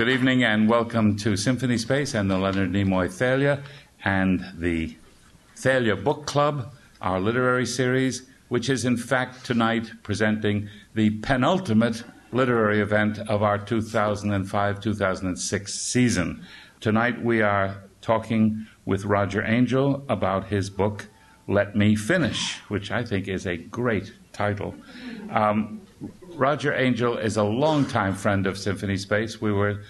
Good evening and welcome to Symphony Space and the Leonard Nimoy Thalia and the Thalia Book Club, our literary series, which is in fact tonight presenting the penultimate literary event of our 2005 2006 season. Tonight we are talking with Roger Angell about his book, Let Me Finish, which I think is a great title. Um, Roger Angell is a longtime friend of Symphony Space. We were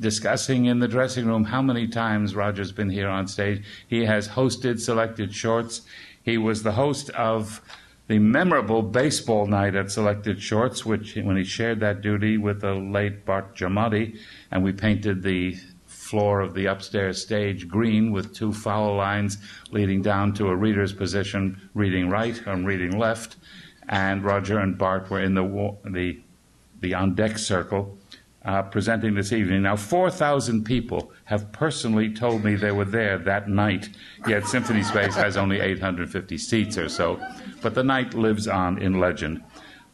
discussing in the dressing room how many times Roger's been here on stage. He has hosted selected shorts. He was the host of the memorable baseball night at Selected Shorts, which when he shared that duty with the late Bart Giamatti, and we painted the floor of the upstairs stage green with two foul lines leading down to a reader's position, reading right and reading left and Roger and Bart were in the the the on deck circle uh, presenting this evening. Now, 4,000 people have personally told me they were there that night, yet Symphony Space has only 850 seats or so. But the night lives on in legend.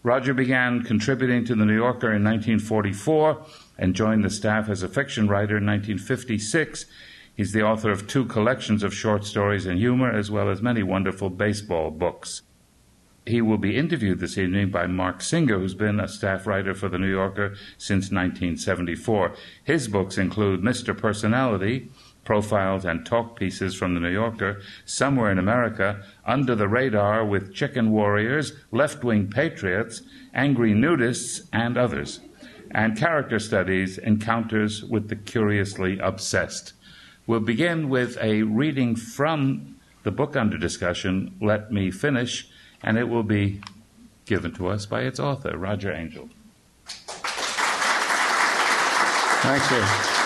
Roger began contributing to The New Yorker in 1944 and joined the staff as a fiction writer in 1956. He's the author of two collections of short stories and humor, as well as many wonderful baseball books. He will be interviewed this evening by Mark Singer, who's been a staff writer for The New Yorker since 1974. His books include Mr. Personality, profiles and talk pieces from The New Yorker, Somewhere in America, Under the Radar with Chicken Warriors, Left Wing Patriots, Angry Nudists, and others, and character studies, Encounters with the Curiously Obsessed. We'll begin with a reading from the book under discussion, Let Me Finish and it will be given to us by its author, Roger Angell. Thank you.